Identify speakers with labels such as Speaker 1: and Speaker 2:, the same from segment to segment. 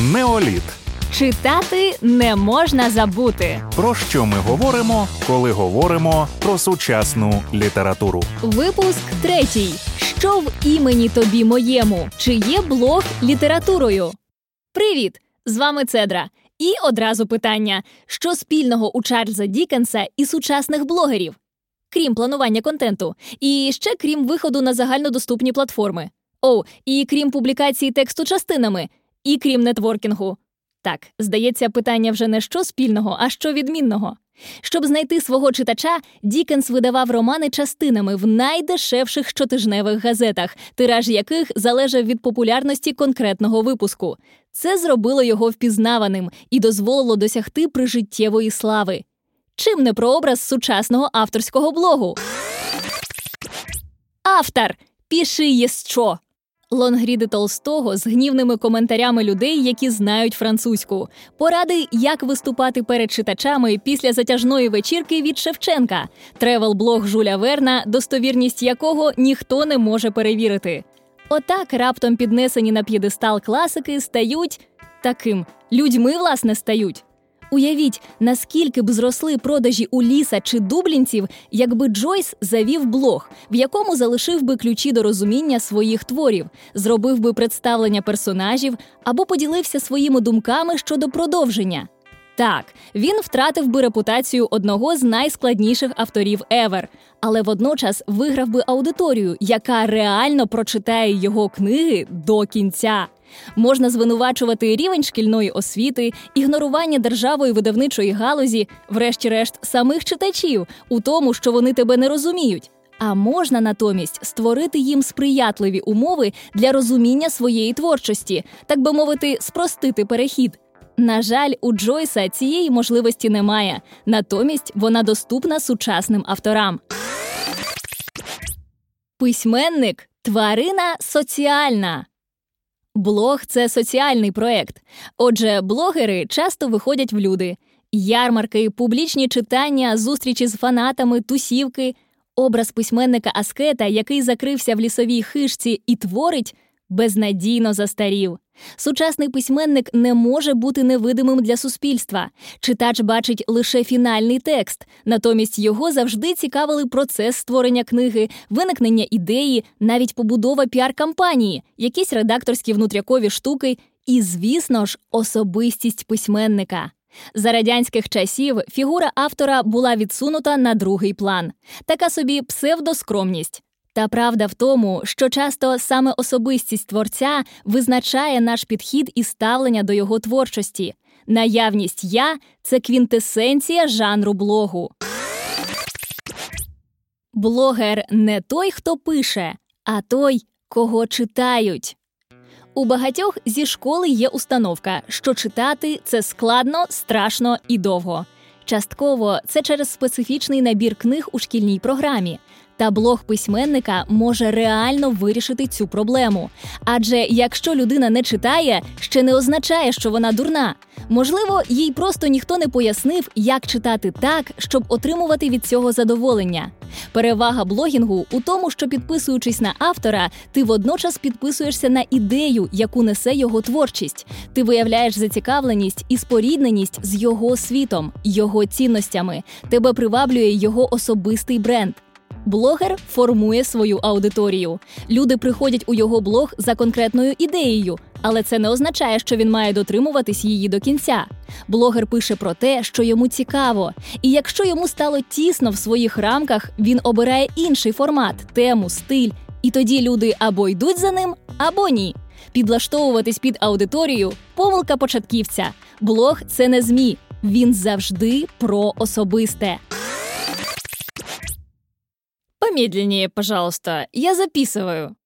Speaker 1: Неоліт.
Speaker 2: Читати не можна забути.
Speaker 1: Про що ми говоримо, коли говоримо про сучасну літературу?
Speaker 2: Випуск третій. Що в імені тобі моєму? Чи є блог літературою? Привіт! З вами Цедра. І одразу питання: що спільного у Чарльза Дікенса і сучасних блогерів? Крім планування контенту, і ще крім виходу на загальнодоступні платформи. О, і крім публікації тексту частинами, і крім нетворкінгу. Так, здається, питання вже не що спільного, а що відмінного. Щоб знайти свого читача, Дікенс видавав романи частинами в найдешевших щотижневих газетах, тираж яких залежав від популярності конкретного випуску. Це зробило його впізнаваним і дозволило досягти прижиттєвої слави. Чим не прообраз сучасного авторського блогу? Автор є що. Лонгріди Толстого з гнівними коментарями людей, які знають французьку, поради, як виступати перед читачами після затяжної вечірки від Шевченка, тревел-блог Жуля Верна, достовірність якого ніхто не може перевірити. Отак раптом піднесені на п'єдестал класики стають таким людьми, власне, стають. Уявіть, наскільки б зросли продажі у ліса чи дублінців, якби Джойс завів блог, в якому залишив би ключі до розуміння своїх творів, зробив би представлення персонажів або поділився своїми думками щодо продовження. Так, він втратив би репутацію одного з найскладніших авторів Евер, але водночас виграв би аудиторію, яка реально прочитає його книги до кінця. Можна звинувачувати рівень шкільної освіти, ігнорування державою видавничої галузі, врешті-решт, самих читачів у тому, що вони тебе не розуміють. А можна натомість створити їм сприятливі умови для розуміння своєї творчості, так би мовити, спростити перехід. На жаль, у Джойса цієї можливості немає, натомість вона доступна сучасним авторам. Письменник тварина соціальна. Блог це соціальний проект. Отже, блогери часто виходять в люди. Ярмарки, публічні читання, зустрічі з фанатами, тусівки, образ письменника Аскета, який закрився в лісовій хижці і творить, безнадійно застарів. Сучасний письменник не може бути невидимим для суспільства. Читач бачить лише фінальний текст, натомість його завжди цікавили процес створення книги, виникнення ідеї, навіть побудова піар-кампанії, якісь редакторські внутрякові штуки і, звісно ж, особистість письменника. За радянських часів фігура автора була відсунута на другий план, така собі псевдоскромність. Та правда в тому, що часто саме особистість творця визначає наш підхід і ставлення до його творчості. Наявність я це квінтесенція жанру блогу. Блогер не той, хто пише, а той, кого читають. У багатьох зі школи є установка, що читати це складно, страшно і довго. Частково це через специфічний набір книг у шкільній програмі. Та блог письменника може реально вирішити цю проблему. Адже якщо людина не читає, ще не означає, що вона дурна. Можливо, їй просто ніхто не пояснив, як читати так, щоб отримувати від цього задоволення. Перевага блогінгу у тому, що підписуючись на автора, ти водночас підписуєшся на ідею, яку несе його творчість. Ти виявляєш зацікавленість і спорідненість з його світом, його цінностями. Тебе приваблює його особистий бренд. Блогер формує свою аудиторію. Люди приходять у його блог за конкретною ідеєю, але це не означає, що він має дотримуватись її до кінця. Блогер пише про те, що йому цікаво, і якщо йому стало тісно в своїх рамках, він обирає інший формат, тему, стиль. І тоді люди або йдуть за ним, або ні. Підлаштовуватись під аудиторію помилка початківця. Блог це не змі. Він завжди про особисте. Помедленнее, пожалуйста, я записываю.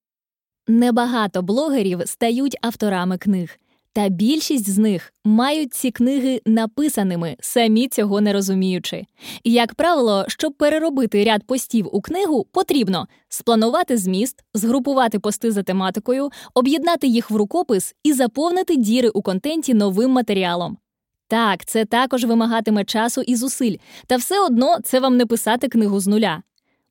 Speaker 2: Небагато блогерів стають авторами книг, та більшість з них мають ці книги написаними, самі цього не розуміючи. Як правило, щоб переробити ряд постів у книгу, потрібно спланувати зміст, згрупувати пости за тематикою, об'єднати їх в рукопис і заповнити діри у контенті новим матеріалом. Так, це також вимагатиме часу і зусиль, та все одно це вам не писати книгу з нуля.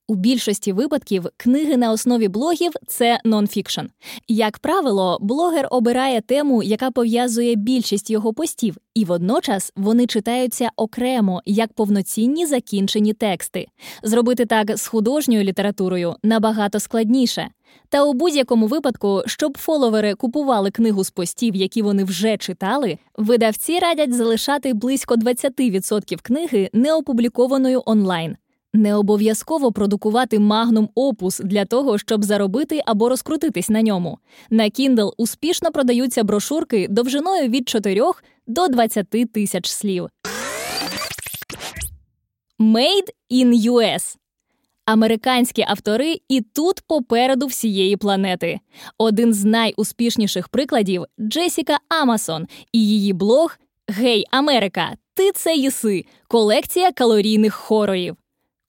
Speaker 2: У більшості випадків книги на основі блогів це нонфікшн. Як правило, блогер обирає тему, яка пов'язує більшість його постів, і водночас вони читаються окремо як повноцінні закінчені тексти. Зробити так з художньою літературою набагато складніше. Та у будь-якому випадку, щоб фоловери купували книгу з постів, які вони вже читали, видавці радять залишати близько 20% книги неопублікованою онлайн. Не обов'язково продукувати магнум опус для того, щоб заробити або розкрутитись на ньому. На Kindle успішно продаються брошурки довжиною від 4 до 20 тисяч слів. Made in US Американські автори і тут попереду всієї планети. Один з найуспішніших прикладів Джесіка Амасон і її блог Гей, Америка! Ти це їси! Колекція калорійних хорорів.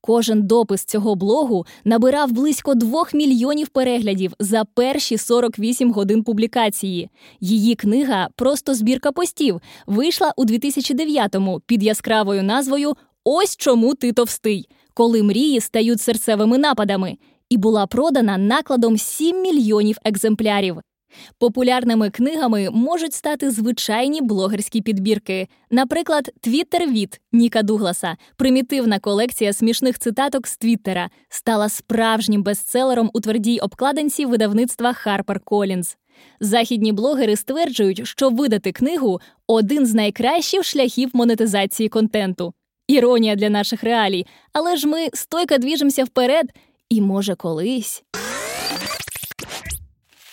Speaker 2: Кожен допис цього блогу набирав близько двох мільйонів переглядів за перші 48 годин публікації. Її книга Просто збірка постів вийшла у 2009-му під яскравою назвою Ось чому ти товстий, коли мрії стають серцевими нападами, і була продана накладом 7 мільйонів екземплярів. Популярними книгами можуть стати звичайні блогерські підбірки, наприклад, Твіттер від Ніка Дугласа, примітивна колекція смішних цитаток з Твіттера, стала справжнім бестселером у твердій обкладинці видавництва Harper Collins. Західні блогери стверджують, що видати книгу один з найкращих шляхів монетизації контенту. Іронія для наших реалій, але ж ми стойко двіжимося вперед, і може колись.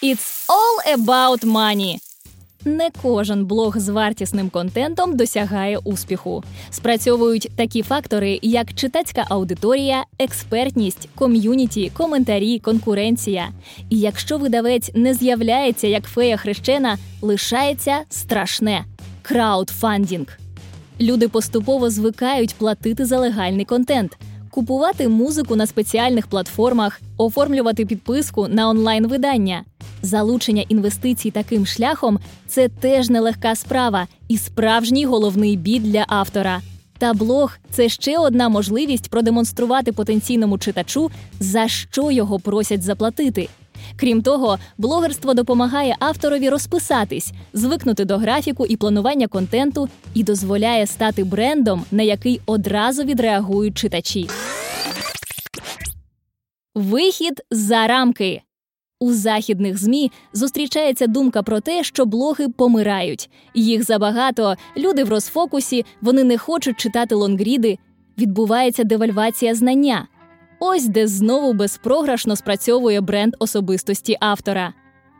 Speaker 2: It's all about money. Не кожен блог з вартісним контентом досягає успіху. Спрацьовують такі фактори, як читацька аудиторія, експертність, ком'юніті, коментарі, конкуренція. І якщо видавець не з'являється як фея хрещена, лишається страшне краудфандінг. Люди поступово звикають платити за легальний контент, купувати музику на спеціальних платформах, оформлювати підписку на онлайн-видання. Залучення інвестицій таким шляхом це теж нелегка справа і справжній головний бід для автора. Та блог це ще одна можливість продемонструвати потенційному читачу, за що його просять заплатити. Крім того, блогерство допомагає авторові розписатись, звикнути до графіку і планування контенту і дозволяє стати брендом, на який одразу відреагують читачі. Вихід за рамки. У західних змі зустрічається думка про те, що блоги помирають. Їх забагато, люди в розфокусі, вони не хочуть читати лонгріди. Відбувається девальвація знання. Ось де знову безпрограшно спрацьовує бренд особистості автора.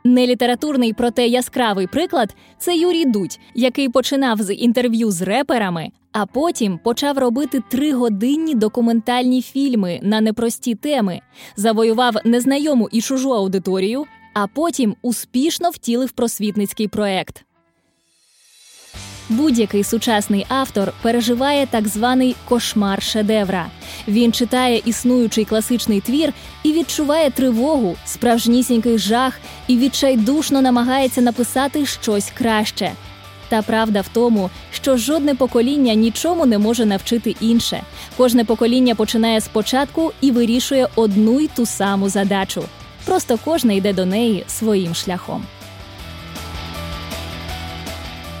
Speaker 2: Нелітературний, проте яскравий приклад це Юрій Дудь, який починав з інтерв'ю з реперами, а потім почав робити тригодинні документальні фільми на непрості теми, завоював незнайому і чужу аудиторію, а потім успішно втілив просвітницький проект. Будь-який сучасний автор переживає так званий кошмар шедевра. Він читає існуючий класичний твір і відчуває тривогу, справжнісінький жах і відчайдушно намагається написати щось краще. Та правда в тому, що жодне покоління нічому не може навчити інше. Кожне покоління починає спочатку і вирішує одну й ту саму задачу. Просто кожне йде до неї своїм шляхом.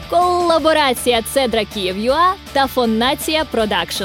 Speaker 2: Колаборація Цедра Київ.ЮА та Фонація Продакшн.